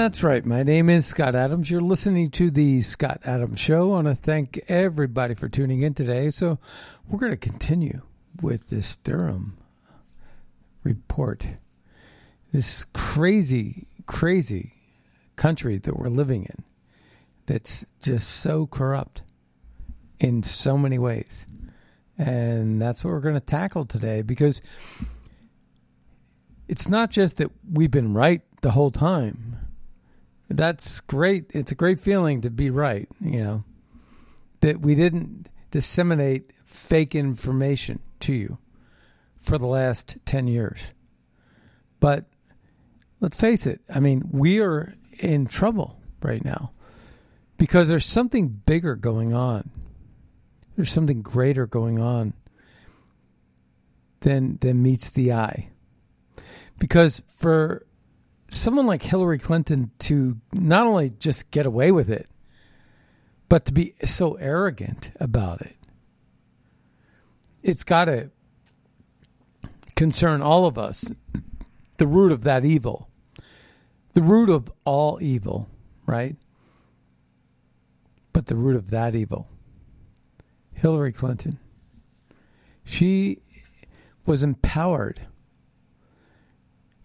That's right. My name is Scott Adams. You're listening to the Scott Adams Show. I want to thank everybody for tuning in today. So, we're going to continue with this Durham report. This crazy, crazy country that we're living in that's just so corrupt in so many ways. And that's what we're going to tackle today because it's not just that we've been right the whole time. That's great. It's a great feeling to be right, you know, that we didn't disseminate fake information to you for the last 10 years. But let's face it, I mean, we are in trouble right now because there's something bigger going on. There's something greater going on than than meets the eye. Because for someone like Hillary Clinton to not only just get away with it, but to be so arrogant about it, it's got to concern all of us. The root of that evil, the root of all evil, right? But the root of that evil, Hillary Clinton, she was empowered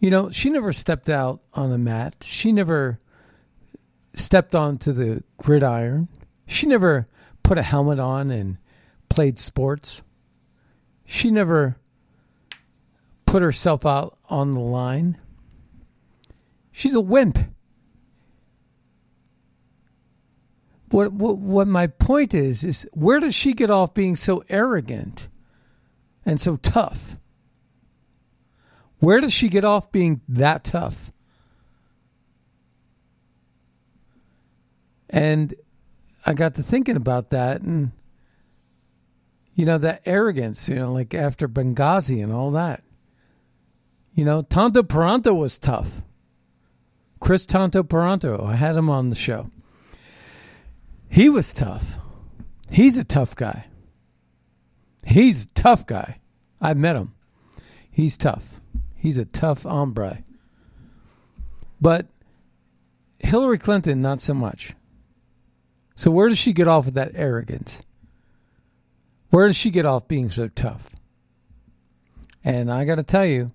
you know, she never stepped out on the mat. She never stepped onto the gridiron. She never put a helmet on and played sports. She never put herself out on the line. She's a wimp. What, what what my point is is where does she get off being so arrogant and so tough? Where does she get off being that tough? And I got to thinking about that and you know that arrogance, you know, like after Benghazi and all that. You know, Tanto Paronto was tough. Kris Tanto Paronto, I had him on the show. He was tough. He's a tough guy. He's a tough guy. I've met him. He's tough. He's a tough hombre. But Hillary Clinton, not so much. So where does she get off with that arrogance? Where does she get off being so tough? And I got to tell you,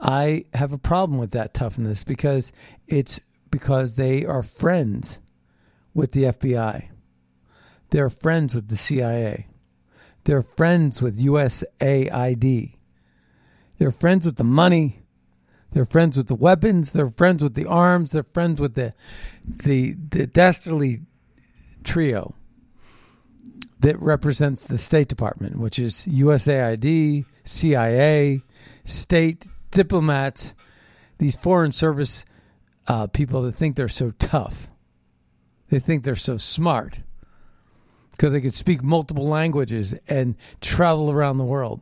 I have a problem with that toughness because it's because they are friends with the FBI. They're friends with the CIA. They're friends with USAID. They're friends with the money. They're friends with the weapons. They're friends with the arms. They're friends with the the the dastardly trio that represents the State Department, which is USAID, CIA, state diplomats, these foreign service uh, people that think they're so tough. They think they're so smart because they can speak multiple languages and travel around the world.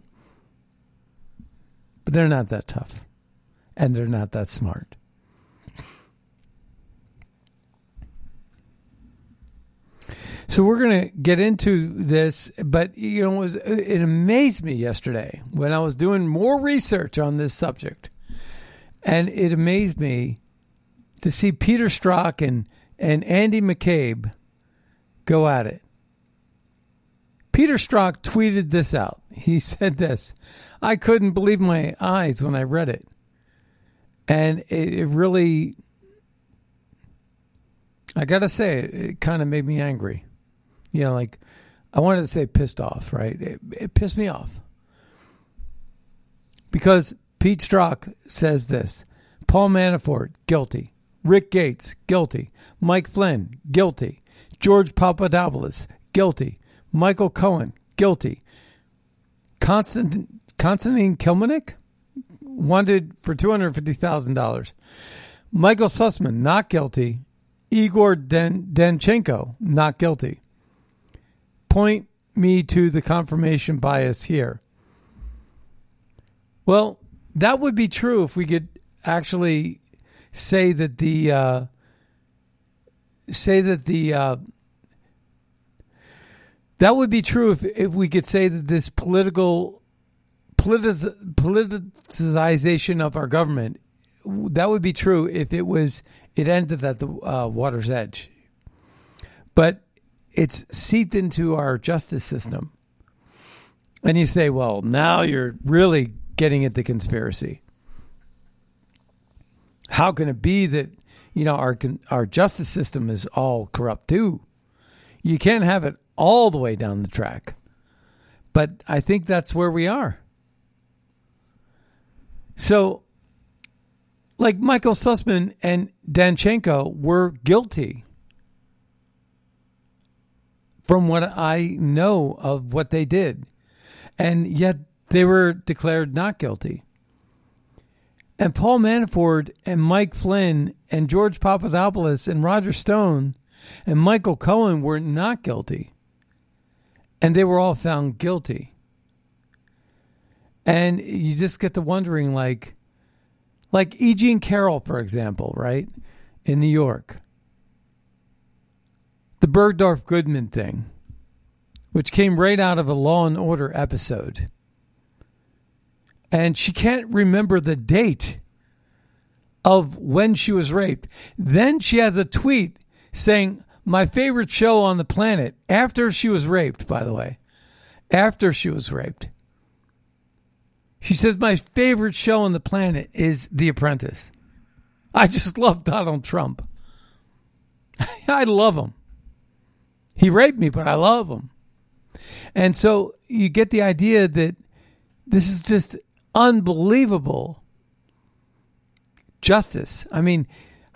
But they're not that tough and they're not that smart. So we're going to get into this, but you know, it, was, it amazed me yesterday when I was doing more research on this subject, and it amazed me to see Peter Strzok and and Andy McCabe go at it. Peter Strzok tweeted this out. He said this I couldn't believe my eyes when I read it. And it, it really, I got to say, it, it kind of made me angry. You know, like, I wanted to say pissed off, right? It, it pissed me off. Because Pete Strzok says this Paul Manafort, guilty. Rick Gates, guilty. Mike Flynn, guilty. George Papadopoulos, guilty. Michael Cohen, guilty. Constant, Konstantin Kilimnik, wanted for $250,000. Michael Sussmann, not guilty. Igor Den- Danchenko, not guilty. Point me to the confirmation bias here. Well, that would be true if we could actually say that the uh, say that the uh, that would be true if if we could say that this political politiz- politicization of our government that would be true if it was it ended at the uh, water's edge, but it's seeped into our justice system. And you say, well, now you're really getting at the conspiracy. How can it be that you know our our justice system is all corrupt too? You can't have it all the way down the track. But I think that's where we are. So, like Michael Sussmann and Danchenko were guilty from what I know of what they did. And yet they were declared not guilty. And Paul Manafort and Mike Flynn and George Papadopoulos and Roger Stone and Michael Cohen were not guilty. And they were all found guilty. And you just get to wondering like like E. Jean Carroll, for example, right? In New York. The Bergdorf Goodman thing, which came right out of a Law and Order episode. And she can't remember the date of when she was raped. Then she has a tweet saying, My favorite show on the planet, after she was raped, by the way. After she was raped. She says, My favorite show on the planet is The Apprentice. I just love Donald Trump. I love him. He raped me, but I love him. And so you get the idea that this is just unbelievable justice. I mean,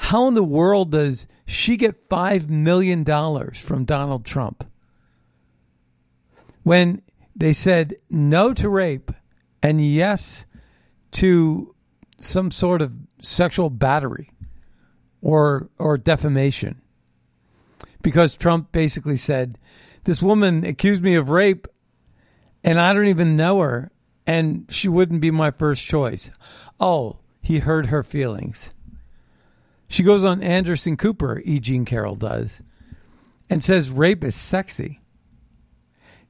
how in the world does she get $5 million from Donald Trump? When they said no to rape and yes to some sort of sexual battery or or defamation because Trump basically said this woman accused me of rape and I don't even know her and she wouldn't be my first choice. Oh, he hurt her feelings. She goes on Anderson Cooper, E. Jean Carroll does, and says rape is sexy.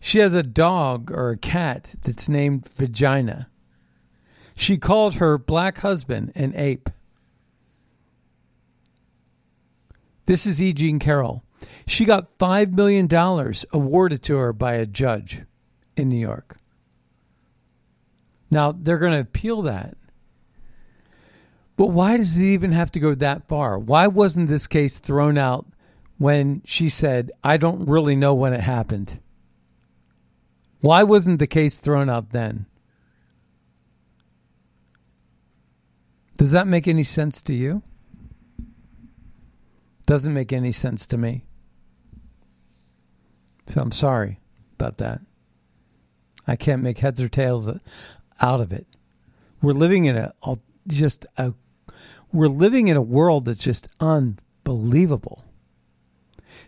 She has a dog or a cat that's named Vagina. She called her black husband an ape. This is E. Jean Carroll. She got $5 million awarded to her by a judge in New York. Now, they're going to appeal that. But why does it even have to go that far? Why wasn't this case thrown out when she said, I don't really know when it happened? Why wasn't the case thrown out then? Does that make any sense to you? Doesn't make any sense to me. So I'm sorry about that. I can't make heads or tails out of it. We're living in a just a we're living in a world that's just unbelievable.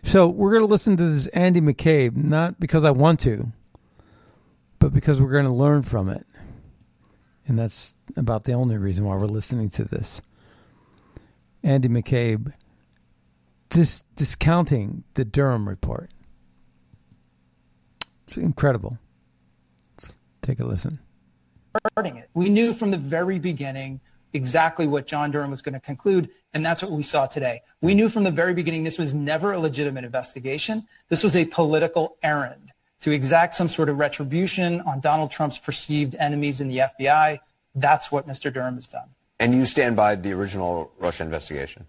So we're going to listen to this Andy McCabe not because I want to, but because we're going to learn from it. And that's about the only reason why we're listening to this. Andy McCabe dis- discounting the Durham report. It's incredible. Let's take a listen. Starting it. We knew from the very beginning exactly what John Durham was going to conclude, and that's what we saw today. We knew from the very beginning this was never a legitimate investigation. This was a political errand to exact some sort of retribution on Donald Trump's perceived enemies in the FBI. That's what Mr. Durham has done. And you stand by the original Russia investigation?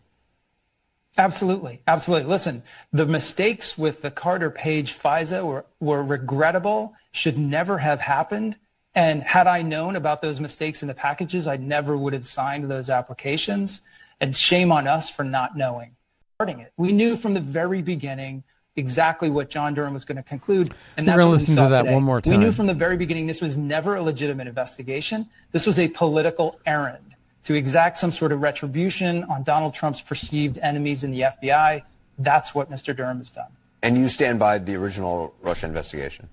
Absolutely. Absolutely. Listen, the mistakes with the Carter Page FISA were, were regrettable, should never have happened. And had I known about those mistakes in the packages, I never would have signed those applications. And shame on us for not knowing. Starting it. We knew from the very beginning exactly what John Durham was going to conclude. And that's We're going to what we listen saw to that today. one more We knew from the very beginning this was never a legitimate investigation. This was a political errand to exact some sort of retribution on Donald Trump's perceived enemies in the FBI. That's what Mr. Durham has done. And you stand by the original Russia investigation?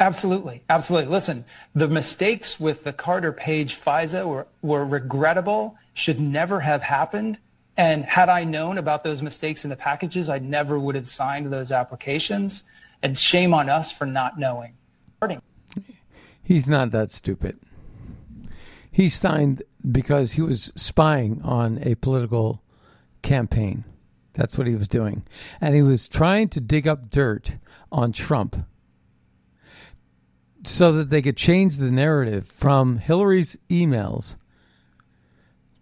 Absolutely. Absolutely. Listen, the mistakes with the Carter Page FISA were, were regrettable, should never have happened. And had I known about those mistakes in the packages, I never would have signed those applications. And shame on us for not knowing. He's not that stupid. He signed because he was spying on a political campaign. That's what he was doing. And he was trying to dig up dirt on Trump so that they could change the narrative from Hillary's emails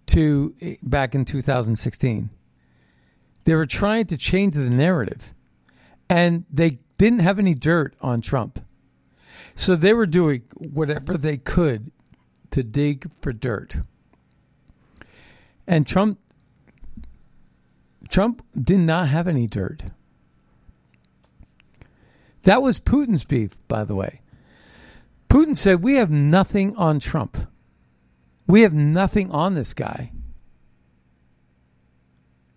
to eh, back in 2016. They were trying to change the narrative and they didn't have any dirt on Trump. So they were doing whatever they could to dig for dirt. And Trump Trump did not have any dirt. That was Putin's beef, by the way. Putin said, We have nothing on Trump. We have nothing on this guy.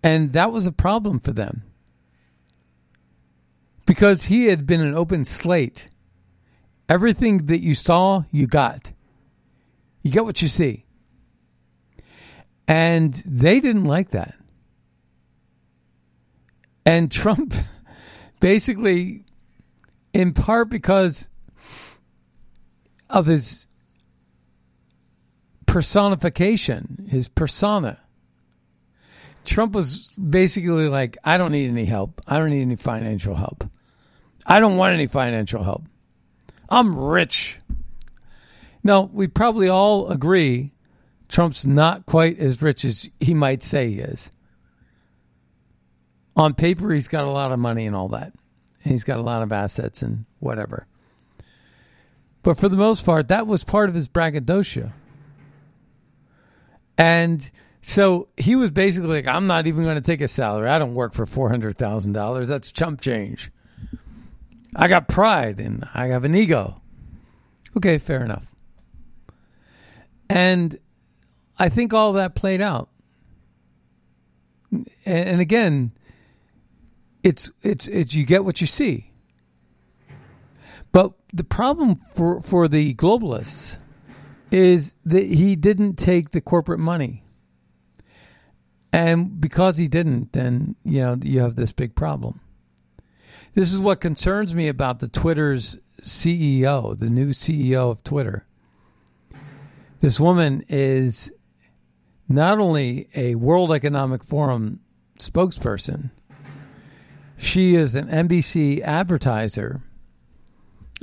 And that was a problem for them. Because he had been an open slate. Everything that you saw, you got. You get what you see. And they didn't like that. And Trump basically, in part because of his personification, his persona, Trump was basically like, I don't need any help. I don't need any financial help. I don't want any financial help. I'm rich. No, we probably all agree Trump's not quite as rich as he might say he is. On paper, he's got a lot of money and all that. And he's got a lot of assets and whatever. But for the most part, that was part of his braggadocio. And so he was basically like, I'm not even going to take a salary. I don't work for $400,000. That's chump change. I got pride and I have an ego. Okay, fair enough. And I think all that played out. And, and again, it's it's it's you get what you see. But the problem for for the globalists is that he didn't take the corporate money. And because he didn't, then you know you have this big problem. This is what concerns me about the Twitter's CEO, the new CEO of Twitter. This woman is not only a World Economic Forum spokesperson, she is an NBC advertiser.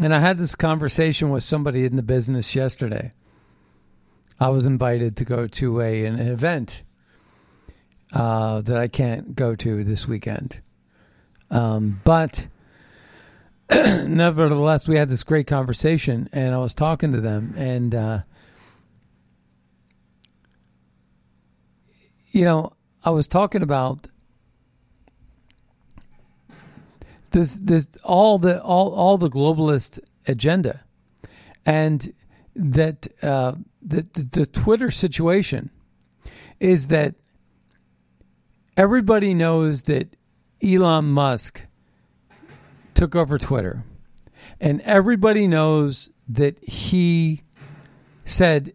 And I had this conversation with somebody in the business yesterday. I was invited to go to a an event uh, that I can't go to this weekend. Um, but nevertheless, we had this great conversation, and I was talking to them, and uh, you know, I was talking about this, this all the all all the globalist agenda, and that uh, the, the the Twitter situation is that everybody knows that Elon Musk took over Twitter. And everybody knows that he said,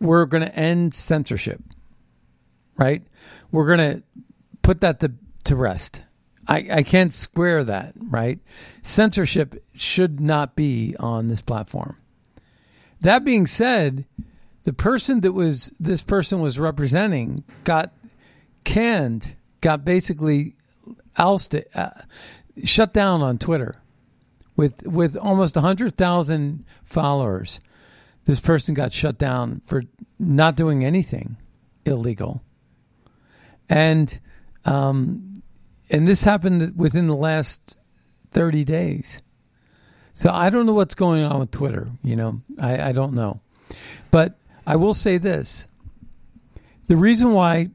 we're going to end censorship, right? We're going to put that to, to rest. I, I can't square that, right? Censorship should not be on this platform. That being said, the person that was this person was representing got canned, got basically ousted, uh, shut down on Twitter with with almost hundred thousand followers. This person got shut down for not doing anything illegal, and um, and this happened within the last thirty days. So I don't know what's going on with Twitter. You know, I, I don't know, but I will say this: the reason why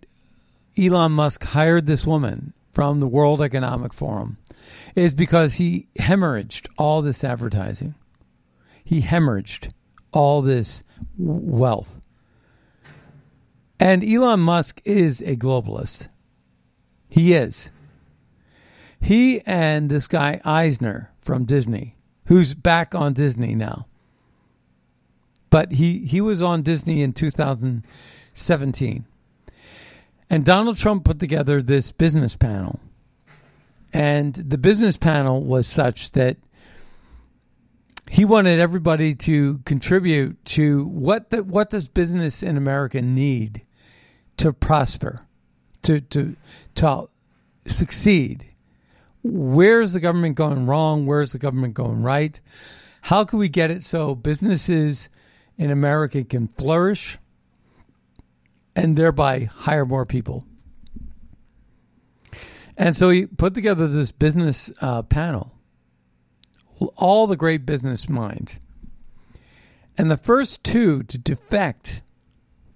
Elon Musk hired this woman from the World Economic Forum is because he hemorrhaged all this advertising. He hemorrhaged all this wealth. And Elon Musk is a globalist. He is. He and this guy Eisner from Disney, who's back on Disney now. But he, he was on Disney in 2017 and Donald Trump put together this business panel. And the business panel was such that he wanted everybody to contribute to what the, what does business in America need to prosper, to to to succeed. Where's the government going wrong? Where's the government going right? How can we get it so businesses in America can flourish and thereby hire more people. And so he put together this business uh, panel, all the great business minds. And the first two to defect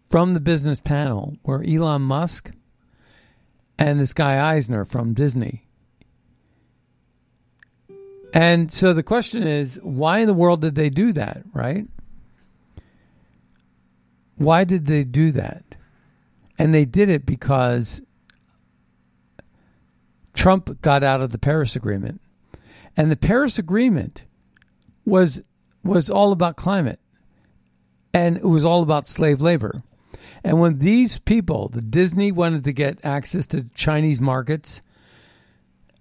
from the business panel were Elon Musk and this guy Eisner from Disney. And so the question is, why in the world did they do that, right? Why did they do that? And they did it because Trump got out of the Paris Agreement. And the Paris Agreement was was all about climate. And it was all about slave labor. And when these people, the Disney wanted to get access to Chinese markets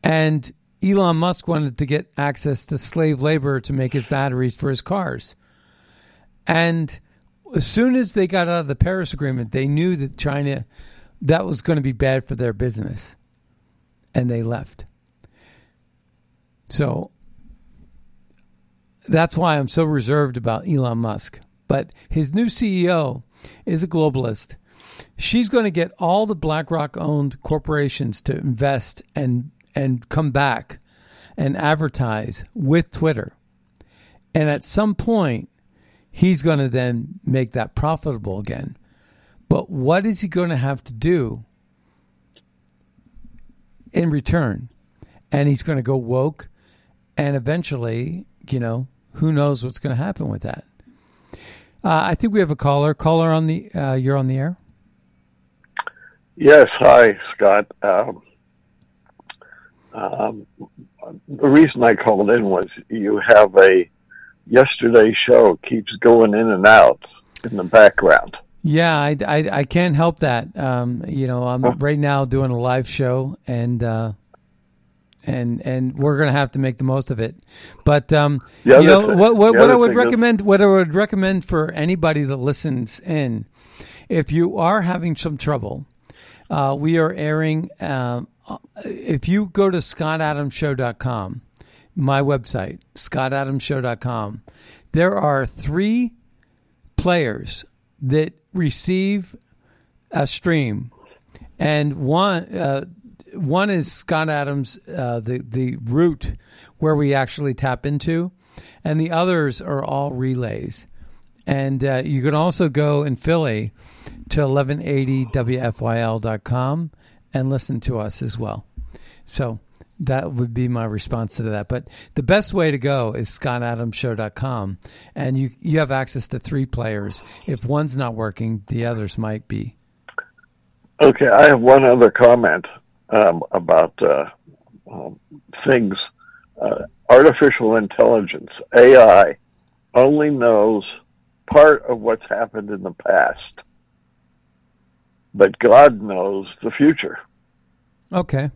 and Elon Musk wanted to get access to slave labor to make his batteries for his cars. And as soon as they got out of the Paris Agreement, they knew that China that was going to be bad for their business, and they left. So that's why I'm so reserved about Elon Musk. But his new CEO is a globalist. She's going to get all the BlackRock owned corporations to invest and and come back and advertise with Twitter. And at some point, he's going to then make that profitable again. But what is he going to have to do in return? And he's going to go woke, and eventually, you know, who knows what's going to happen with that? Uh, I think we have a caller. Caller on the, uh, you're on the air. Yes, hi, Scott. Um, um, the reason I called in was you have a yesterday show keeps going in and out in the background. Yeah, I, I, I can't help that. Um, you know, I'm right now doing a live show, and uh, and and we're gonna have to make the most of it. But um, you know what what, what I would recommend what I would recommend for anybody that listens in, if you are having some trouble, uh, we are airing. Uh, if you go to scottadamshow.com my website, scottadamshow.com, there are three players that receive a stream, and one uh, one is Scott Adams, uh, the the root where we actually tap into, and the others are all relays. And uh, you can also go in Philly to 1180wfyl.com and listen to us as well. So that would be my response to that. But the best way to go is scottadamshow.com. And you, you have access to three players. If one's not working, the others might be. Okay, I have one other comment um, about uh, um, things. Uh, artificial intelligence, AI, only knows part of what's happened in the past, but God knows the future. Okay.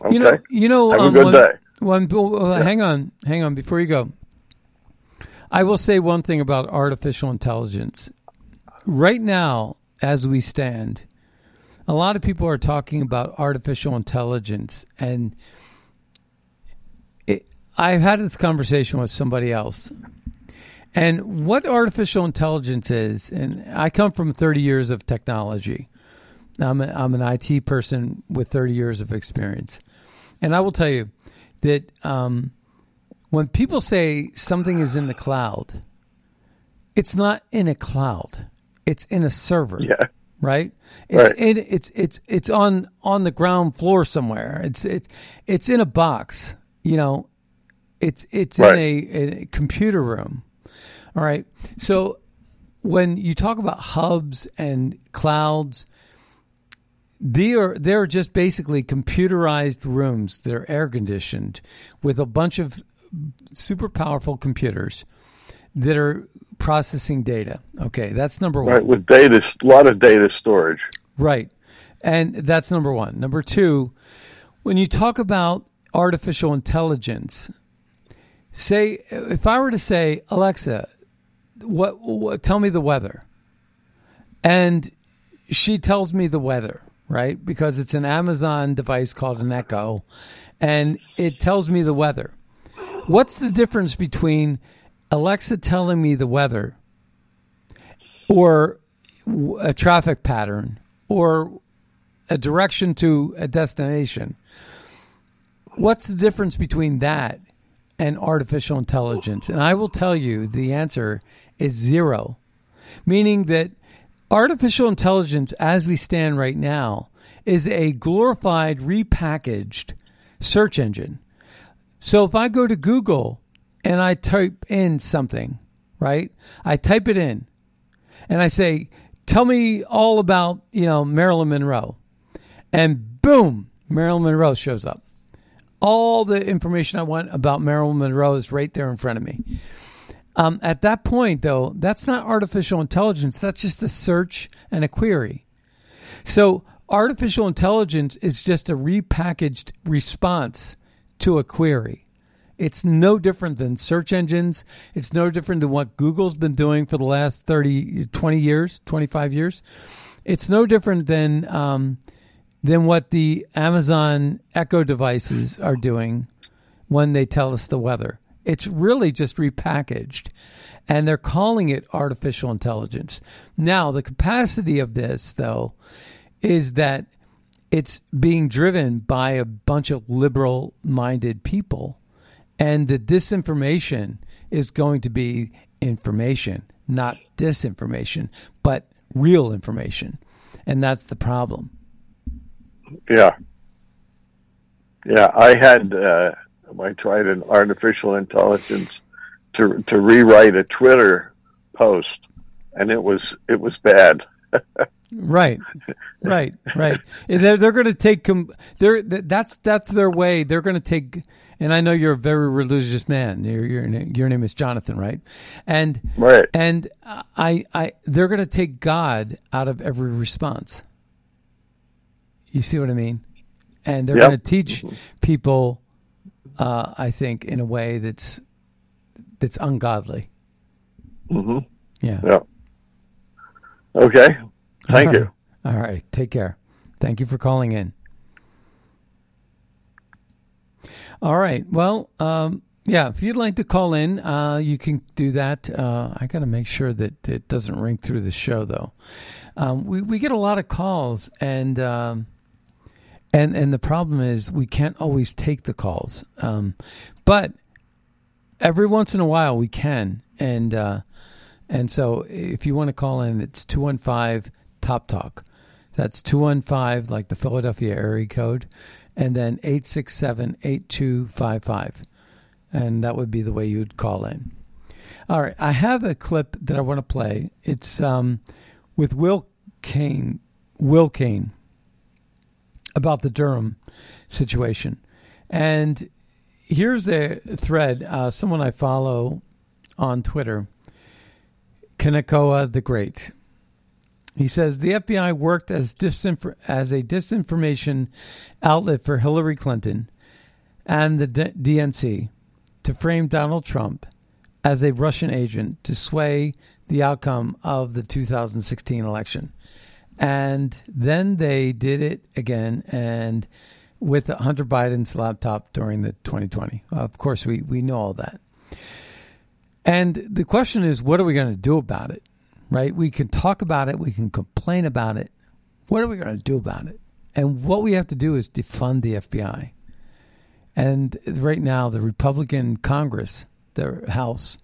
Okay. You know, you know. Have a um, good when- day. when- uh, Hang on, hang on. Before you go, I will say one thing about artificial intelligence. Right now, as we stand, a lot of people are talking about artificial intelligence, and it, I've had this conversation with somebody else. And what artificial intelligence is, and I come from 30 years of technology. I'm, a, I'm an IT person with 30 years of experience. And I will tell you that um, when people say something is in the cloud, it's not in a cloud. It's in a server. Yeah. Right? It's Right. in it's it's it's on on the ground floor somewhere. It's it's it's in a box. You know, it's it's Right. in a, a computer room. All right. So when you talk about hubs and clouds, they are they're just basically computerized rooms that are air conditioned with a bunch of super powerful computers that are processing data. Okay, that's number one. Right, with data, a lot of data storage. Right. And that's number one. Number two, when you talk about artificial intelligence, say, if I were to say, Alexa, what, what tell me the weather. And she tells me the weather, right? Because it's an Amazon device called an Echo, and it tells me the weather. What's the difference between Alexa telling me the weather or a traffic pattern or a direction to a destination? What's the difference between that and artificial intelligence? And I will tell you the answer is zero, meaning that artificial intelligence, as we stand right now, is a glorified, repackaged search engine. So if I go to Google and I type in something, right? I type it in and I say, tell me all about, you know, Marilyn Monroe. And boom, Marilyn Monroe shows up. All the information I want about Marilyn Monroe is right there in front of me. Um, at that point, though, that's not artificial intelligence. That's just a search and a query. So, artificial intelligence is just a repackaged response to a query. It's no different than search engines. It's no different than what Google's been doing for the last 30, 20 years, 25 years. It's no different than um, than what the Amazon Echo devices are doing when they tell us the weather. It's really just repackaged, and they're calling it artificial intelligence. Now, the capacity of this, though, is that it's being driven by a bunch of liberal minded people, and the disinformation is going to be information, not disinformation, but real information. And that's the problem. Yeah. Yeah, I had uh, I tried an artificial intelligence to to rewrite a Twitter post, and it was it was bad. Right, right, right. They're they're going to take com- they're that's that's their way. They're going to take. And I know you're a very religious man. Your your your name is Jonathan, right? And Right. And I I they're going to take God out of every response. You see what I mean? And they're Yep. going to teach people, uh, I think, in a way that's that's ungodly. hmm Yeah. Yeah. Okay. Thank you. All right. Take care. Thank you for calling in. All right. Well, um, yeah, if you'd like to call in, uh, you can do that. Uh, I got to make sure that it doesn't ring through the show, though. Um, we, we get a lot of calls, and um, and and the problem is we can't always take the calls. Um, but every once in a while we can, and uh, and so if you want to call in, it's two one five Top Talk. That's 215, like the Philadelphia area code, and then 867 8255. And that would be the way you'd call in. All right. I have a clip that I want to play. It's um, with Will Cain, Will Cain, about the Durham situation. And here's a thread, uh, someone I follow on Twitter, Kanekoa the Great. He says the FBI worked as disinfor- as a disinformation outlet for Hillary Clinton and the D- DNC to frame Donald Trump as a Russian agent to sway the outcome of the 2016 election. And then they did it again and with Hunter Biden's laptop during the 2020. Of course, we, we know all that. And the question is, what are we going to do about it? Right? We can talk about it, we can complain about it. What are we going to do about it? And what we have to do is defund the FBI. And right now, the Republican Congress, the House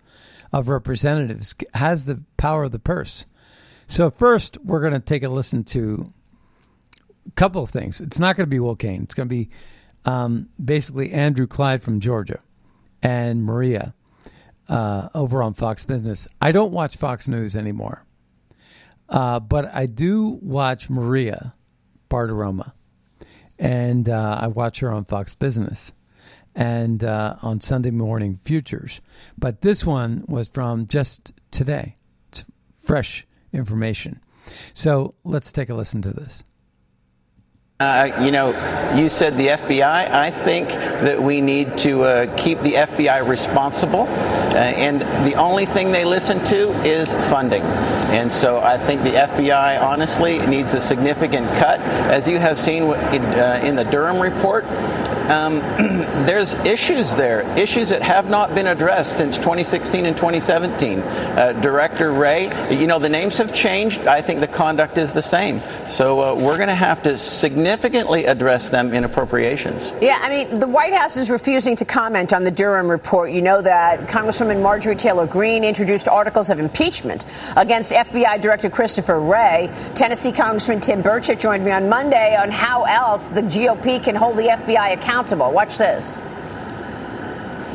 of Representatives, has the power of the purse. So, first, we're going to take a listen to a couple of things. It's not going to be Will Cain. it's going to be um, basically Andrew Clyde from Georgia and Maria uh, over on Fox Business. I don't watch Fox News anymore, uh, but I do watch Maria Bartiromo, and uh, I watch her on Fox Business and uh, on Sunday Morning Futures. But this one was from just today. It's fresh information. So let's take a listen to this. Uh, you know, you said the FBI. I think that we need to uh, keep the FBI responsible, uh, and the only thing they listen to is funding. And so I think the FBI, honestly, needs a significant cut. As you have seen uh, in the Durham report, um, there's issues there, issues that have not been addressed since 2016 and 2017. Uh, Director Wray, you know, the names have changed. I think the conduct is the same. So uh, we're going to have to significantly address them in appropriations. Yeah, I mean, the White House is refusing to comment on the Durham report. You know that Congresswoman Marjorie Taylor Greene introduced articles of impeachment against FBI Director Christopher Wray. Tennessee Congressman Tim Burchett joined me on Monday on how else the GOP can hold the FBI accountable accountable. Watch this.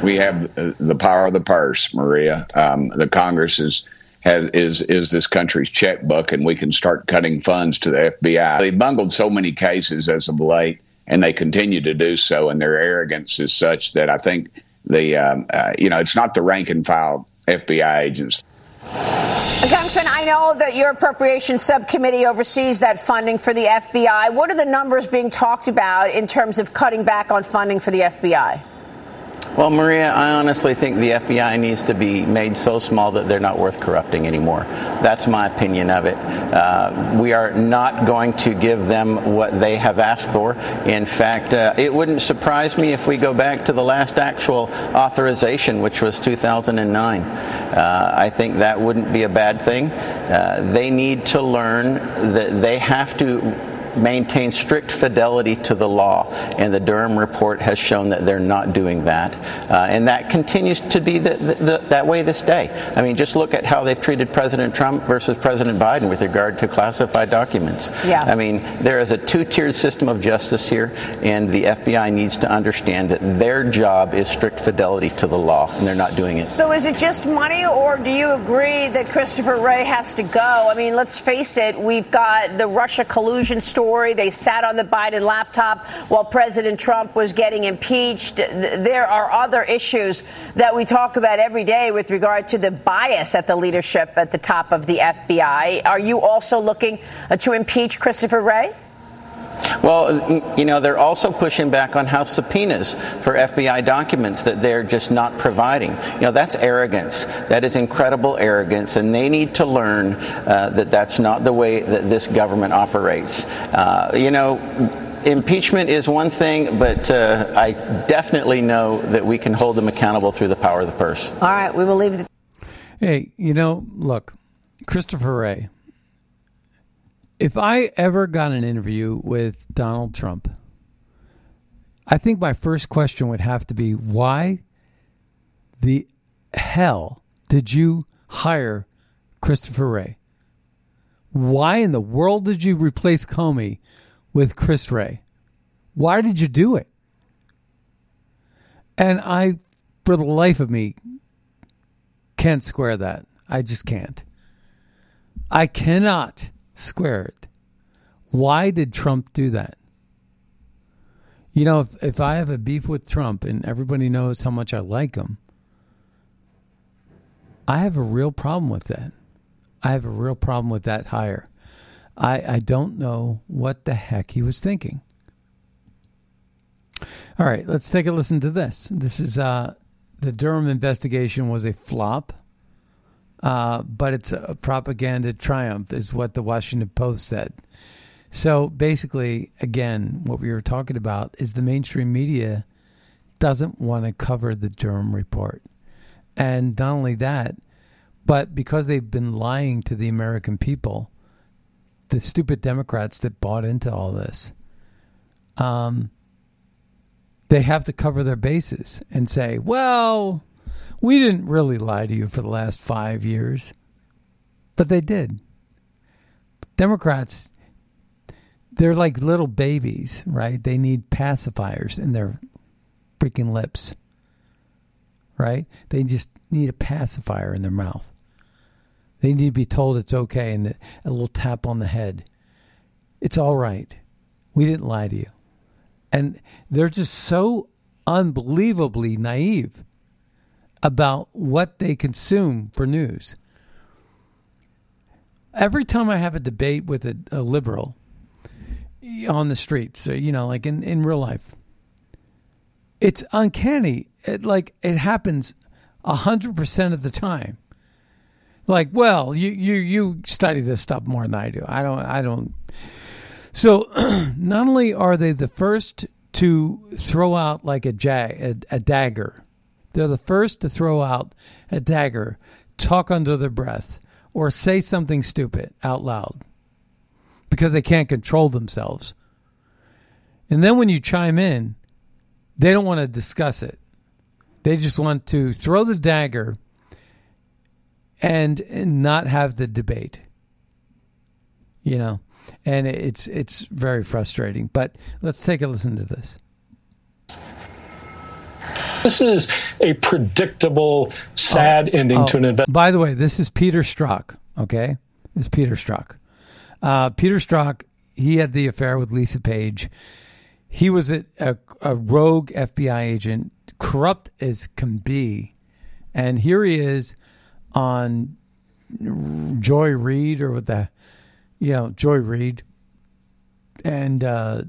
We have the power of the purse, Maria. Um, the Congress is has, is is this country's checkbook, and we can start cutting funds to the FBI. They bungled so many cases as of late, and they continue to do so. And their arrogance is such that I think the um, uh, you know it's not the rank and file FBI agents. Congressman, I know that your appropriations subcommittee oversees that funding for the FBI. What are the numbers being talked about in terms of cutting back on funding for the FBI? Well, Maria, I honestly think the FBI needs to be made so small that they're not worth corrupting anymore. That's my opinion of it. Uh, we are not going to give them what they have asked for. In fact, uh, it wouldn't surprise me if we go back to the last actual authorization, which was 2009. Uh, I think that wouldn't be a bad thing. Uh, they need to learn that they have to maintain strict fidelity to the law, and the Durham report has shown that they're not doing that, uh, and that continues to be the, the, the, that way this day. I mean, just look at how they've treated President Trump versus President Biden with regard to classified documents. Yeah. I mean, there is a two-tiered system of justice here, and the FBI needs to understand that their job is strict fidelity to the law, and they're not doing it. So, is it just money, or do you agree that Christopher Wray has to go? I mean, let's face it, we've got the Russia collusion story story. They sat on the Biden laptop while President Trump was getting impeached. There are other issues that we talk about every day with regard to the bias at the leadership at the top of the FBI. Are you also looking uh, to impeach Christopher Wray? Well, you know, they're also pushing back on House subpoenas for FBI documents that they're just not providing. You know, that's arrogance. That is incredible arrogance, and they need to learn uh, that that's not the way that this government operates. Uh, you know, impeachment is one thing, but uh, I definitely know that we can hold them accountable through the power of the purse. All right, we will leave the. Hey, you know, look, Christopher Wray if I ever got an interview with Donald Trump, I think my first question would have to be why the hell did you hire Christopher Wray? Why in the world did you replace Comey with Chris Wray? Why did you do it? And I, for the life of me, can't square that. I just can't. I cannot square it. Why did Trump do that? You know, if, if I have a beef with Trump and everybody knows how much I like him, I have a real problem with that. I have a real problem with that hire. I, I don't know what the heck he was thinking. All right, let's take a listen to this. This is uh, the Durham investigation was a flop, uh, but it's a propaganda triumph, is what the Washington Post said. So basically, again, what we were talking about is the mainstream media doesn't want to cover the Durham report. And not only that, but because they've been lying to the American people, the stupid Democrats that bought into all this, um, they have to cover their bases and say, well, we didn't really lie to you for the last five years. But they did. Democrats, they're like little babies, right? They need pacifiers in their freaking lips, right? They just need a pacifier in their mouth. They need to be told it's okay and a little tap on the head. It's all right. We didn't lie to you. And they're just so unbelievably naive about what they consume for news. Every time I have a debate with a, a liberal on the streets, uh, you know, like in, in real life, it's uncanny. It, like it happens hundred percent of the time. Like, well, you you you study this stuff more than I do. I don't. I don't. So, not only are they the first to throw out like a, jag, a, a dagger, they're the first to throw out a dagger, talk under their breath, or say something stupid out loud because they can't control themselves. And then when you chime in, they don't want to discuss it. They just want to throw the dagger and not have the debate. You know, and it's it's very frustrating. But let's take a listen to this. This is a predictable, sad oh, ending oh, to an event. By the way, this is Peter Strzok. Okay, this is Peter Strzok. Uh, Peter Strzok. He had the affair with Lisa Page. He was a, a, a rogue FBI agent, corrupt as can be, and here he is on Joy Reid or with the, you know, Joy Reid, and uh,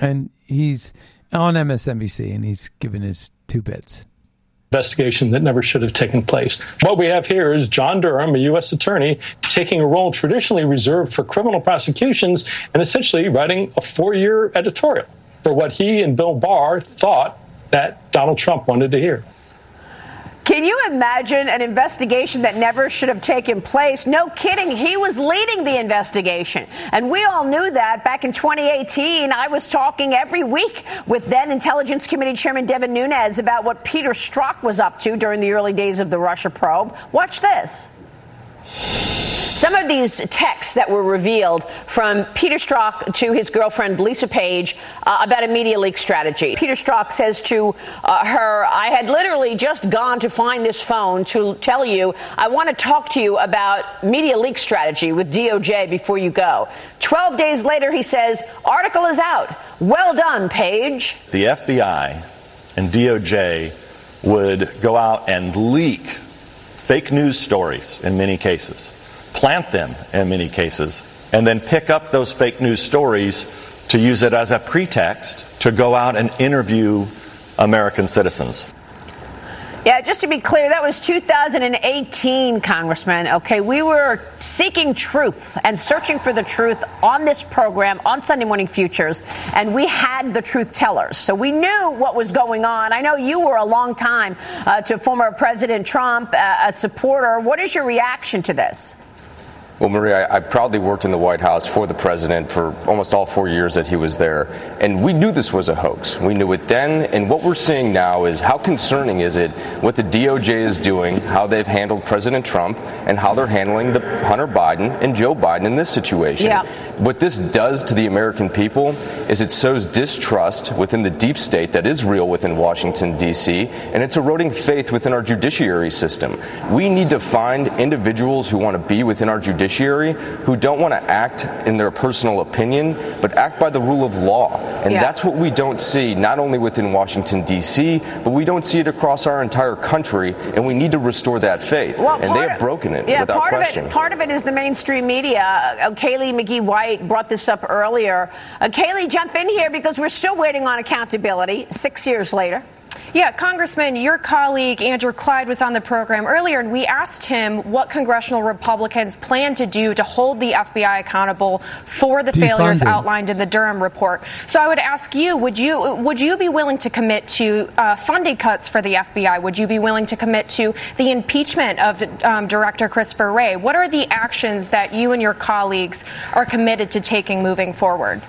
and he's on MSNBC and he's given his two bits. Investigation that never should have taken place. What we have here is John Durham, a U.S. attorney, taking a role traditionally reserved for criminal prosecutions and essentially writing a four year editorial for what he and Bill Barr thought that Donald Trump wanted to hear. Can you imagine an investigation that never should have taken place? No kidding. He was leading the investigation. And we all knew that back in 2018. I was talking every week with then Intelligence Committee Chairman Devin Nunes about what Peter Strzok was up to during the early days of the Russia probe. Watch this. Some of these texts that were revealed from Peter Strzok to his girlfriend Lisa Page uh, about a media leak strategy. Peter Strzok says to uh, her, I had literally just gone to find this phone to tell you I want to talk to you about media leak strategy with DOJ before you go. Twelve days later, he says, article is out. Well done, Page. The FBI and DOJ would go out and leak fake news stories in many cases plant them in many cases, and then pick up those fake news stories to use it as a pretext to go out and interview American citizens. Yeah, just to be clear, that was 2018, Congressman. Okay, we were seeking truth and searching for the truth on this program on Sunday Morning Futures, and we had the truth tellers. So we knew what was going on. I know you were a long time uh, to former President Trump, uh, a supporter. What is your reaction to this? Well, Maria, I, I, proudly worked in the White House for the president for almost all four years that he was there. And we knew this was a hoax. We knew it then. And what we're seeing now is how concerning is it what the DOJ is doing, how they've handled President Trump, and how they're handling the Hunter Biden and Joe Biden in this situation. Yeah. What this does to the American people is it sows distrust within the deep state that is real within Washington, D.C., and it's eroding faith within our judiciary system. We need to find individuals who want to be within our judiciary who don't want to act in their personal opinion, but act by the rule of law. And Yeah. that's what we don't see, not only within Washington, D.C., but we don't see it across our entire country, and we need to restore that faith. and they have of- broken it Yeah, without part question. of it. Part of it is the mainstream media. Uh, Kaylee McGhee White brought this up earlier. Uh, Kaylee, jump in here because we're still waiting on accountability. Six years later. Yeah, Congressman, your colleague Andrew Clyde was on the program earlier, and we asked him what congressional Republicans plan to do to hold the FBI accountable for the failures outlined in the Durham report. So I would ask you: Would you would you be willing to commit to uh, funding cuts for the FBI? Would you be willing to commit to the impeachment of um, Director Christopher Wray? What are the actions that you and your colleagues are committed to taking moving forward?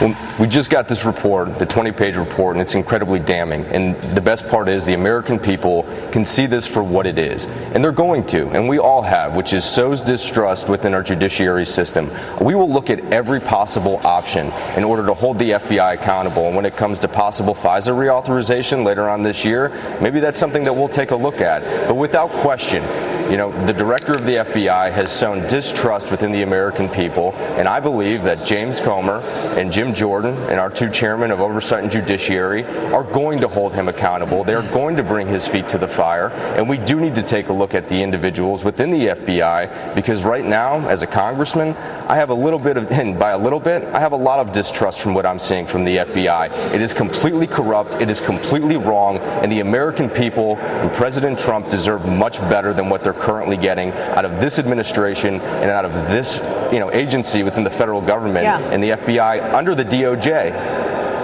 Well, we just got this report, the 20 page report, and it's incredibly damning. And the best part is the American people can see this for what it is. And they're going to, and we all have, which is sows distrust within our judiciary system. We will look at every possible option in order to hold the FBI accountable. And when it comes to possible FISA reauthorization later on this year, maybe that's something that we'll take a look at. But without question, you know, the director of the FBI has sown distrust within the American people, and I believe that James Comer and Jim Jordan and our two chairmen of Oversight and Judiciary are going to hold him accountable. They're going to bring his feet to the fire, and we do need to take a look at the individuals within the FBI because right now, as a congressman, I have a little bit of, and by a little bit, I have a lot of distrust from what I'm seeing from the FBI. It is completely corrupt, it is completely wrong, and the American people and President Trump deserve much better than what they're currently getting out of this administration and out of this, you know, agency within the federal government Yeah. and the FBI under the DOJ.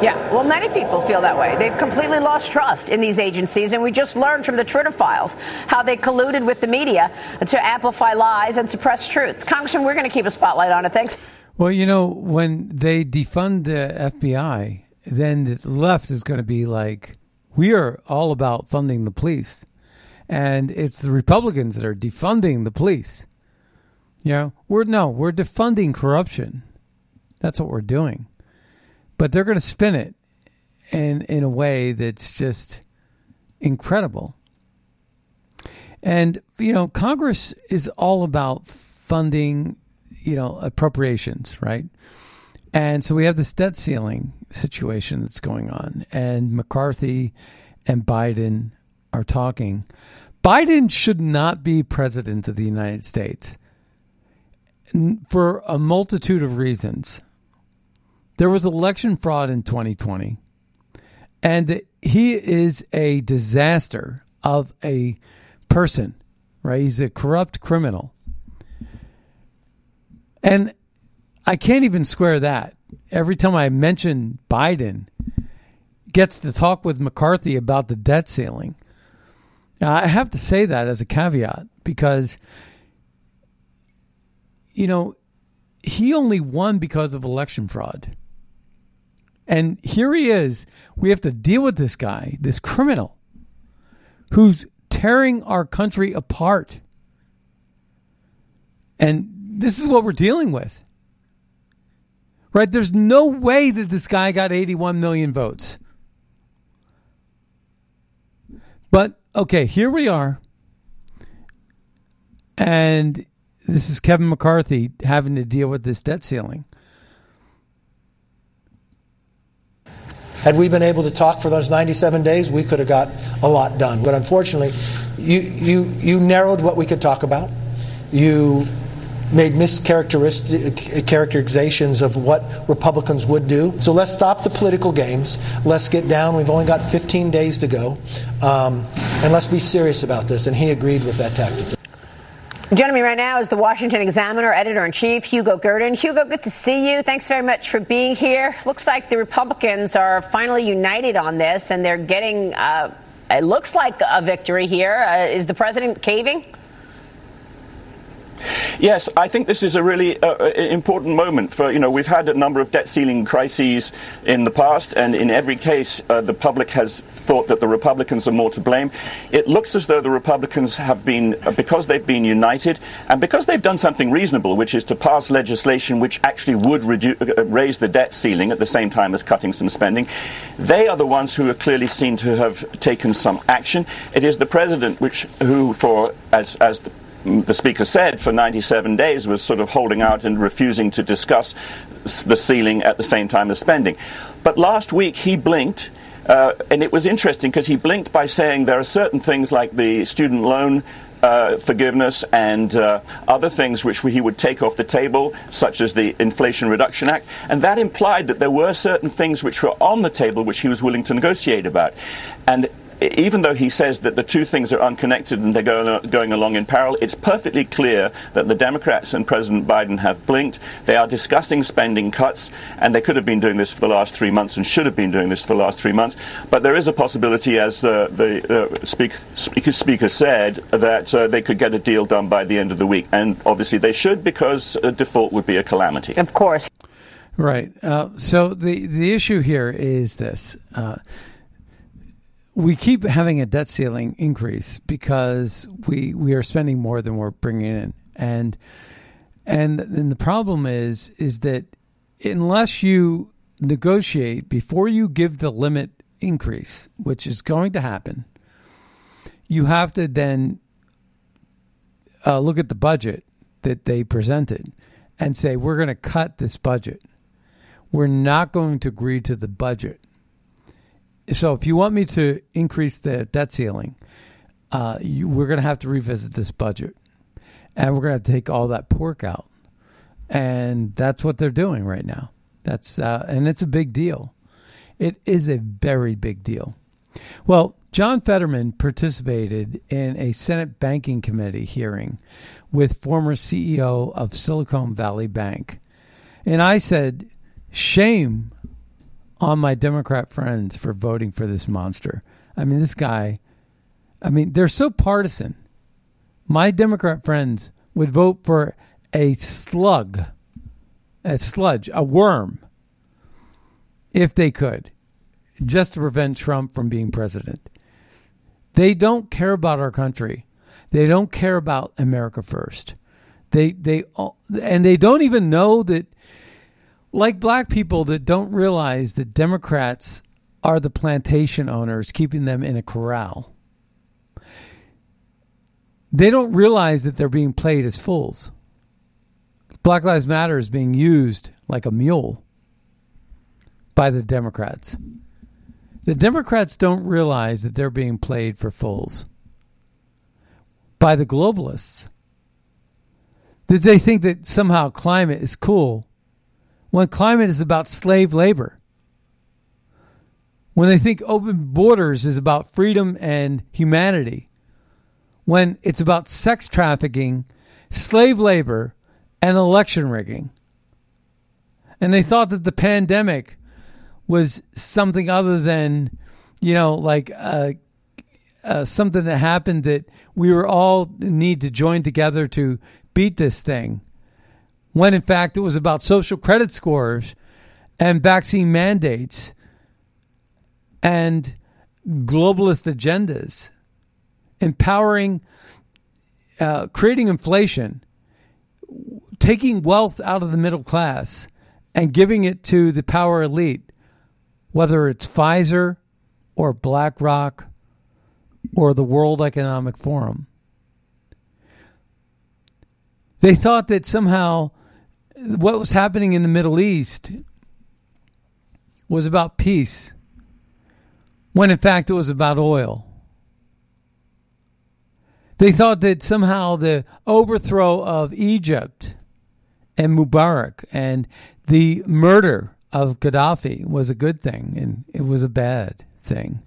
Yeah, well, many people feel that way. They've completely lost trust in these agencies, and we just learned from the Twitter files how they colluded with the media to amplify lies and suppress truth. Congressman, we're going to keep a spotlight on it. Thanks. Well, you know, when they defund the FBI, then the left is going to be like, we are all about funding the police. And it's the Republicans that are defunding the police. Know, we're no, we're defunding corruption. That's what we're doing. But they're going to spin it in in a way that's just incredible. And you know, Congress is all about funding, you know, appropriations, right? And so we have this debt ceiling situation that's going on, and McCarthy and Biden are talking. Biden should not be president of the United States for a multitude of reasons. There was election fraud in 2020, and he is a disaster of a person, right? He's a corrupt criminal. And I can't even square that. Every time I mention Biden, gets to talk with McCarthy about the debt ceiling. Now, I have to say that as a caveat because, you know, he only won because of election fraud. And here he is. We have to deal with this guy, this criminal, who's tearing our country apart. And this is what we're dealing with. Right? There's no way that this guy got 81 million votes. But okay, here we are. And this is Kevin McCarthy having to deal with this debt ceiling. Had we been able to talk for those 97 days, we could have got a lot done. But unfortunately, you, you, you narrowed what we could talk about. You made mischaracterizations of what Republicans would do. So let's stop the political games. Let's get down. We've only got 15 days to go. Um, and let's be serious about this. And he agreed with that tactic. Joining me right now is the Washington Examiner editor in chief, Hugo Gurdon. Hugo, good to see you. Thanks very much for being here. Looks like the Republicans are finally united on this, and they're getting, uh, it looks like a victory here. Uh, is the president caving? Yes, I think this is a really uh, important moment for, you know, we've had a number of debt ceiling crises in the past, and in every case, uh, the public has thought that the Republicans are more to blame. It looks as though the Republicans have been, uh, because they've been united, and because they've done something reasonable, which is to pass legislation which actually would redu- uh, raise the debt ceiling at the same time as cutting some spending, they are the ones who are clearly seen to have taken some action. It is the president which, who, for as as the the Speaker said, for 97 days was sort of holding out and refusing to discuss the ceiling at the same time as spending. But last week he blinked. Uh, and it was interesting because he blinked by saying there are certain things like the student loan uh, forgiveness and uh, other things which he would take off the table, such as the Inflation Reduction Act. And that implied that there were certain things which were on the table which he was willing to negotiate about. And even though he says that the two things are unconnected and they're going, going along in parallel, it's perfectly clear that the Democrats and President Biden have blinked. They are discussing spending cuts, and they could have been doing this for the last three months and should have been doing this for the last three months. But there is a possibility, as uh, the uh, speak, speaker, speaker, said, that uh, they could get a deal done by the end of the week. And obviously they should, because a default would be a calamity. Of course. Right. Uh, so the the issue here is this uh, we keep having a debt ceiling increase because we we are spending more than we're bringing in, and and the problem is is that unless you negotiate before you give the limit increase, which is going to happen, you have to then uh, look at the budget that they presented and say we're going to cut this budget. We're not going to agree to the budget so if you want me to increase the debt ceiling, uh, you, we're going to have to revisit this budget, and we're going to take all that pork out, and that's what they're doing right now. That's uh, and it's a big deal. It is a very big deal. Well, John Fetterman participated in a Senate Banking Committee hearing with former CEO of Silicon Valley Bank, and I said, "Shame on my Democrat friends for voting for this monster. I mean, this guy, I mean, they're so partisan. My Democrat friends would vote for a slug, a sludge, a worm, if they could, just to prevent Trump from being president. They don't care about our country. They don't care about America first. They they and they don't even know that like black people that don't realize that Democrats are the plantation owners keeping them in a corral. They don't realize that they're being played as fools. Black Lives Matter is being used like a mule by the Democrats. The Democrats don't realize that they're being played for fools by the globalists. That they think that somehow climate is cool when climate is about slave labor. When they think open borders is about freedom and humanity. When it's about sex trafficking, slave labor, and election rigging. And they thought that the pandemic was something other than, you know, like uh, uh, something that happened that we were all need to join together to beat this thing when in fact it was about social credit scores and vaccine mandates and globalist agendas, empowering, uh, creating inflation, taking wealth out of the middle class and giving it to the power elite, whether it's Pfizer or BlackRock or the World Economic Forum. They thought that somehow what was happening in the Middle East was about peace, when in fact it was about oil. They thought that somehow the overthrow of Egypt and Mubarak and the murder of Gaddafi was a good thing, and it was a bad thing.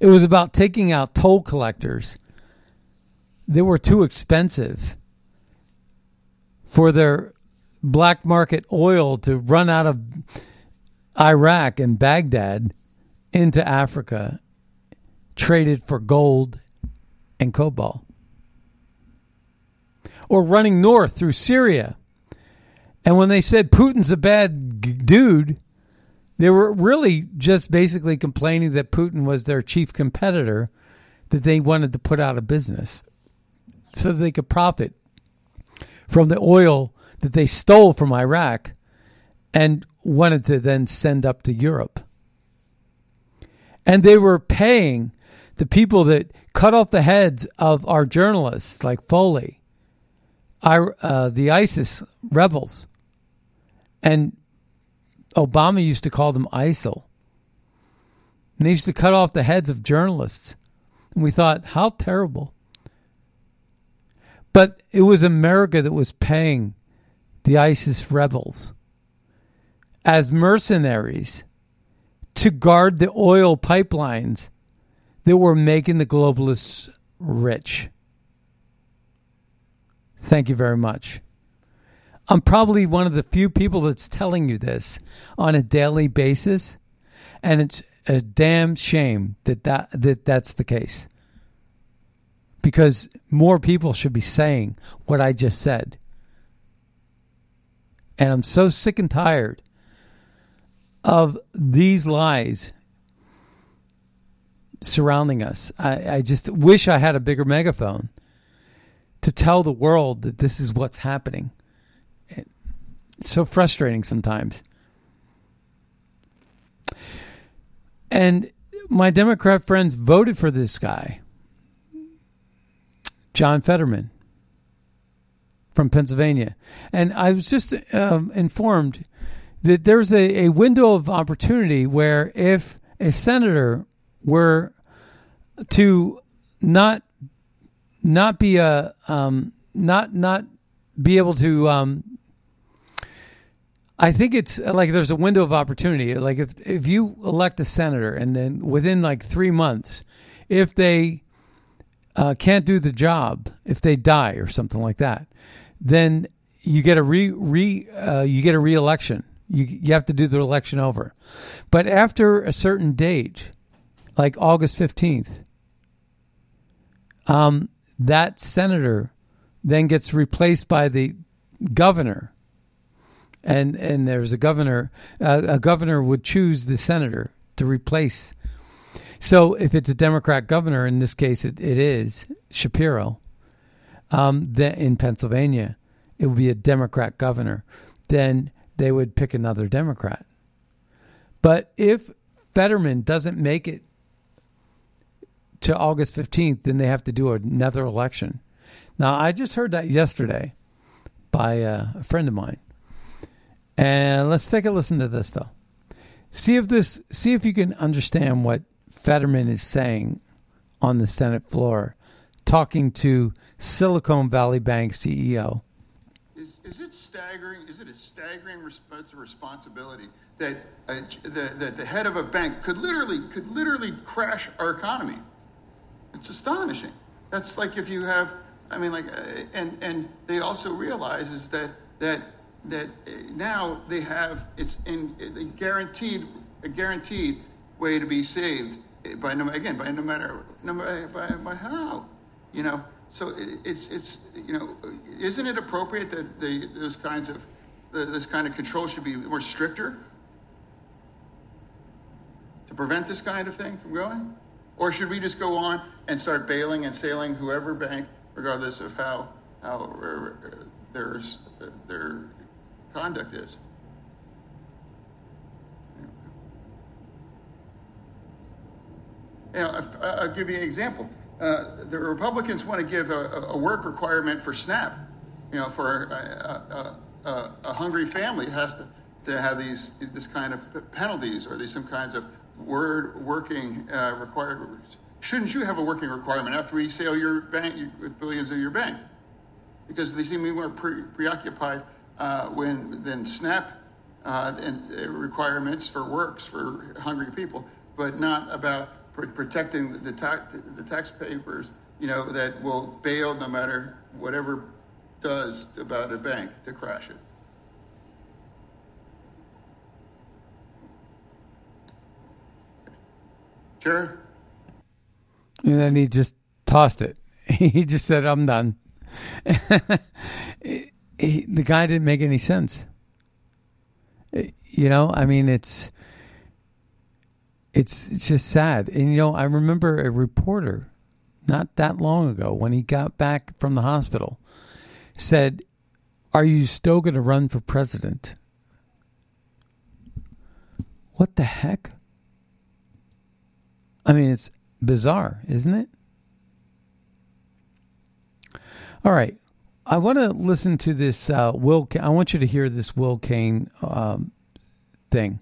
It was about taking out toll collectors. They were too expensive for their black market oil to run out of Iraq and Baghdad into Africa, traded for gold and cobalt. or running north through Syria. And when they said Putin's a bad g- dude, they were really just basically complaining that Putin was their chief competitor that they wanted to put out of business so they could profit from the oil that they stole from Iraq and wanted to then send up to Europe. And they were paying the people that cut off the heads of our journalists like Foley, our, uh, the ISIS rebels. And Obama used to call them ISIL. And they used to cut off the heads of journalists. And we thought, how terrible. But it was America that was paying the ISIS rebels as mercenaries to guard the oil pipelines that were making the globalists rich. Thank you very much. I'm probably one of the few people that's telling you this on a daily basis, and it's a damn shame that, that, that that's the case. Because more people should be saying what I just said. And I'm so sick and tired of these lies surrounding us. I, I just wish I had a bigger megaphone to tell the world that this is what's happening. It's so frustrating sometimes. And my Democrat friends voted for this guy, John Fetterman from Pennsylvania. And I was just um, informed that there's a, a window of opportunity where if a senator were to not not be a um, not not be able to um, I think it's like there's a window of opportunity. Like if if you elect a senator and then within like three months, if they uh, can't do the job, if they die or something like that, then you get a re re uh, you get a reelection. You you have to do the election over, but after a certain date, like August fifteenth, um, that senator then gets replaced by the governor and and there's a governor. Uh, a governor would choose the senator to replace. So if it's a Democrat governor, in this case it, it is Shapiro, um, that in Pennsylvania, it would be a Democrat governor. Then they would pick another Democrat. But if Fetterman doesn't make it to August 15th, then they have to do another election. Now, I just heard that yesterday by uh, a friend of mine. And let's take a listen to this though. See if this see if you can understand what Fetterman is saying on the Senate floor, talking to Silicon Valley Bank CEO. Is, is it staggering? Is it a staggering resp- responsibility that uh, the, that the head of a bank could literally could literally crash our economy? It's astonishing. That's like if you have, I mean, like, uh, and and they also realize is that that that uh, now they have it's in a guaranteed a guaranteed way to be saved by no again by no matter no matter by, by how you know so it's it's you know isn't it appropriate that the those kinds of the, this kind of control should be more stricter to prevent this kind of thing from going or should we just go on and start bailing and sailing whoever bank regardless of how how uh, there's their conduct is. You know, I'll give you an example. Uh, the Republicans want to give a, a, work requirement for SNAP. You know, for a, a, a, hungry family has to, to have these this kind of penalties or these some kinds of word working uh, required. Shouldn't you have a working requirement after we sell your bank with billions of your bank? Because they seem to be more pre- preoccupied uh, when than SNAP uh, and uh, requirements for works for hungry people, but not about protecting the, tax the taxpayers, you know, that will bail no matter whatever does about a bank to crash it. Sure. And then he just tossed it. He just said, "I'm done." he, the guy didn't make any sense. You know, I mean, it's it's it's just sad. And you know, I remember a reporter not that long ago when he got back from the hospital said, "Are you still going to run for president?" What the heck? I mean, it's bizarre, isn't it? All right. I want to listen to this uh, Will. I want you to hear this Will Cain um, thing.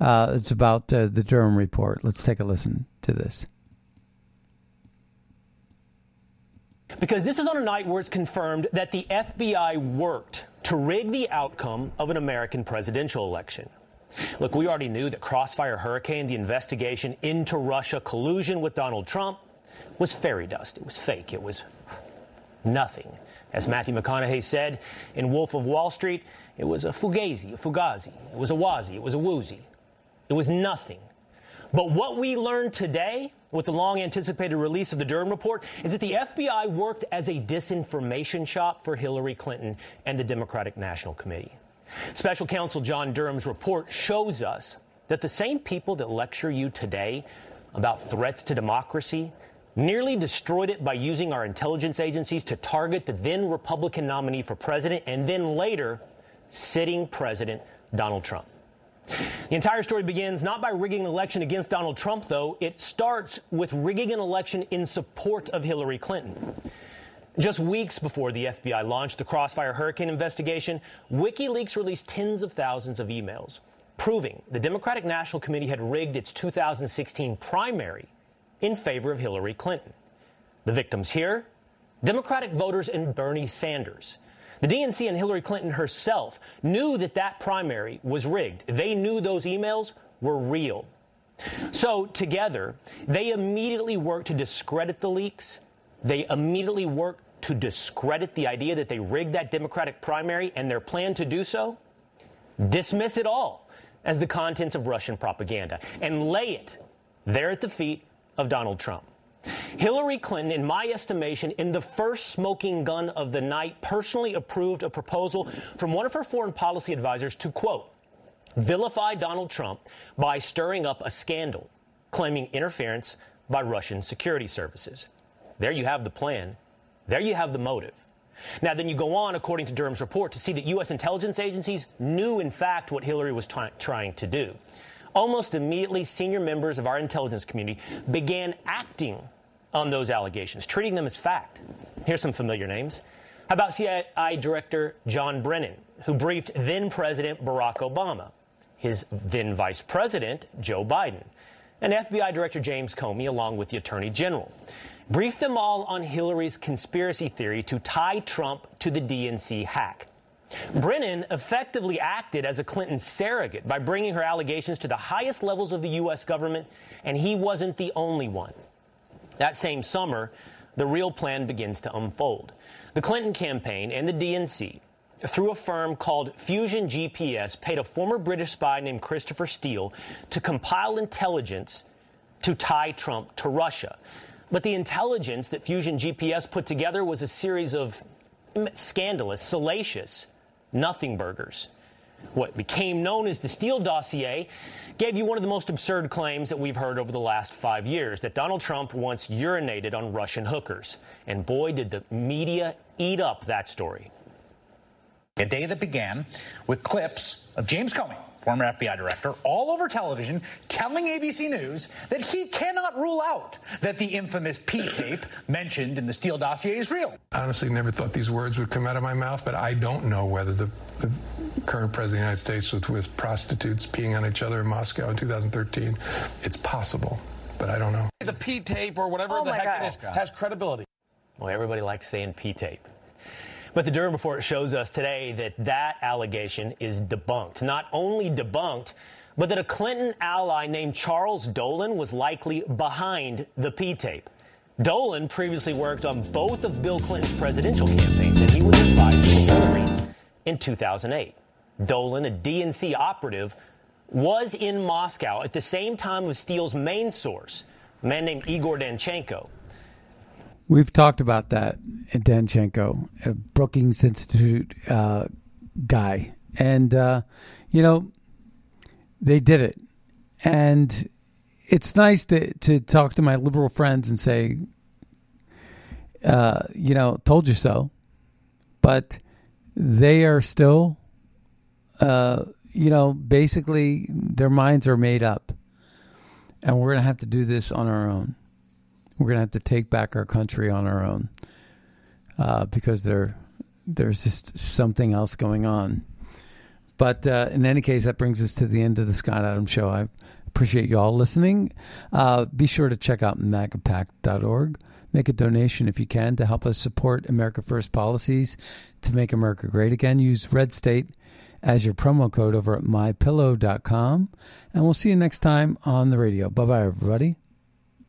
Uh, it's about uh, the Durham report. Let's take a listen to this. Because this is on a night where it's confirmed that the FBI worked to rig the outcome of an American presidential election. Look, we already knew that Crossfire Hurricane, the investigation into Russia collusion with Donald Trump, was fairy dust. It was fake. It was nothing. As Matthew McConaughey said in Wolf of Wall Street, it was a fugazi, a fugazi. It was a wazi, it was a woozy. It was nothing. But what we learned today with the long anticipated release of the Durham report is that the FBI worked as a disinformation shop for Hillary Clinton and the Democratic National Committee. Special counsel John Durham's report shows us that the same people that lecture you today about threats to democracy nearly destroyed it by using our intelligence agencies to target the then Republican nominee for president and then later sitting President Donald Trump. The entire story begins not by rigging an election against Donald Trump, though. It starts with rigging an election in support of Hillary Clinton. Just weeks before the FBI launched the Crossfire Hurricane investigation, WikiLeaks released tens of thousands of emails proving the Democratic National Committee had rigged its 2016 primary in favor of Hillary Clinton. The victims here Democratic voters and Bernie Sanders. The DNC and Hillary Clinton herself knew that that primary was rigged. They knew those emails were real. So, together, they immediately worked to discredit the leaks. They immediately worked to discredit the idea that they rigged that Democratic primary, and their plan to do so? Dismiss it all as the contents of Russian propaganda and lay it there at the feet of Donald Trump. Hillary Clinton, in my estimation, in the first smoking gun of the night, personally approved a proposal from one of her foreign policy advisors to, quote, vilify Donald Trump by stirring up a scandal, claiming interference by Russian security services. There you have the plan. There you have the motive. Now, then you go on, according to Durham's report, to see that U.S. intelligence agencies knew, in fact, what Hillary was try- trying to do. Almost immediately, senior members of our intelligence community began acting on those allegations, treating them as fact. Here's some familiar names. How about CIA Director John Brennan, who briefed then President Barack Obama, his then Vice President Joe Biden, and FBI Director James Comey, along with the Attorney General? Briefed them all on Hillary's conspiracy theory to tie Trump to the DNC hack. Brennan effectively acted as a Clinton surrogate by bringing her allegations to the highest levels of the U.S. government, and he wasn't the only one. That same summer, the real plan begins to unfold. The Clinton campaign and the DNC, through a firm called Fusion GPS, paid a former British spy named Christopher Steele to compile intelligence to tie Trump to Russia. But the intelligence that Fusion GPS put together was a series of scandalous, salacious nothing burgers. What became known as the Steele dossier gave you one of the most absurd claims that we've heard over the last five years that Donald Trump once urinated on Russian hookers. And boy, did the media eat up that story. A day that began with clips of James Comey former FBI director, all over television telling ABC News that he cannot rule out that the infamous P tape mentioned in the Steele dossier is real. Honestly, never thought these words would come out of my mouth, but I don't know whether the, the current president of the United States was with prostitutes peeing on each other in Moscow in 2013. It's possible, but I don't know. The P tape or whatever oh the heck God. it is has credibility. Well, everybody likes saying P tape. But the Durham report shows us today that that allegation is debunked. Not only debunked, but that a Clinton ally named Charles Dolan was likely behind the P tape. Dolan previously worked on both of Bill Clinton's presidential campaigns, and he was advised Hillary in 2008. Dolan, a DNC operative, was in Moscow at the same time as Steele's main source, a man named Igor Danchenko. We've talked about that, Danchenko, a Brookings Institute uh, guy, and uh, you know they did it, and it's nice to to talk to my liberal friends and say, uh, you know, told you so, but they are still, uh, you know, basically their minds are made up, and we're gonna have to do this on our own. We're going to have to take back our country on our own uh, because there, there's just something else going on. But uh, in any case, that brings us to the end of the Scott Adams Show. I appreciate you all listening. Uh, be sure to check out magapack.org. Make a donation if you can to help us support America First policies to make America great again. Use Red State as your promo code over at mypillow.com. And we'll see you next time on the radio. Bye bye, everybody.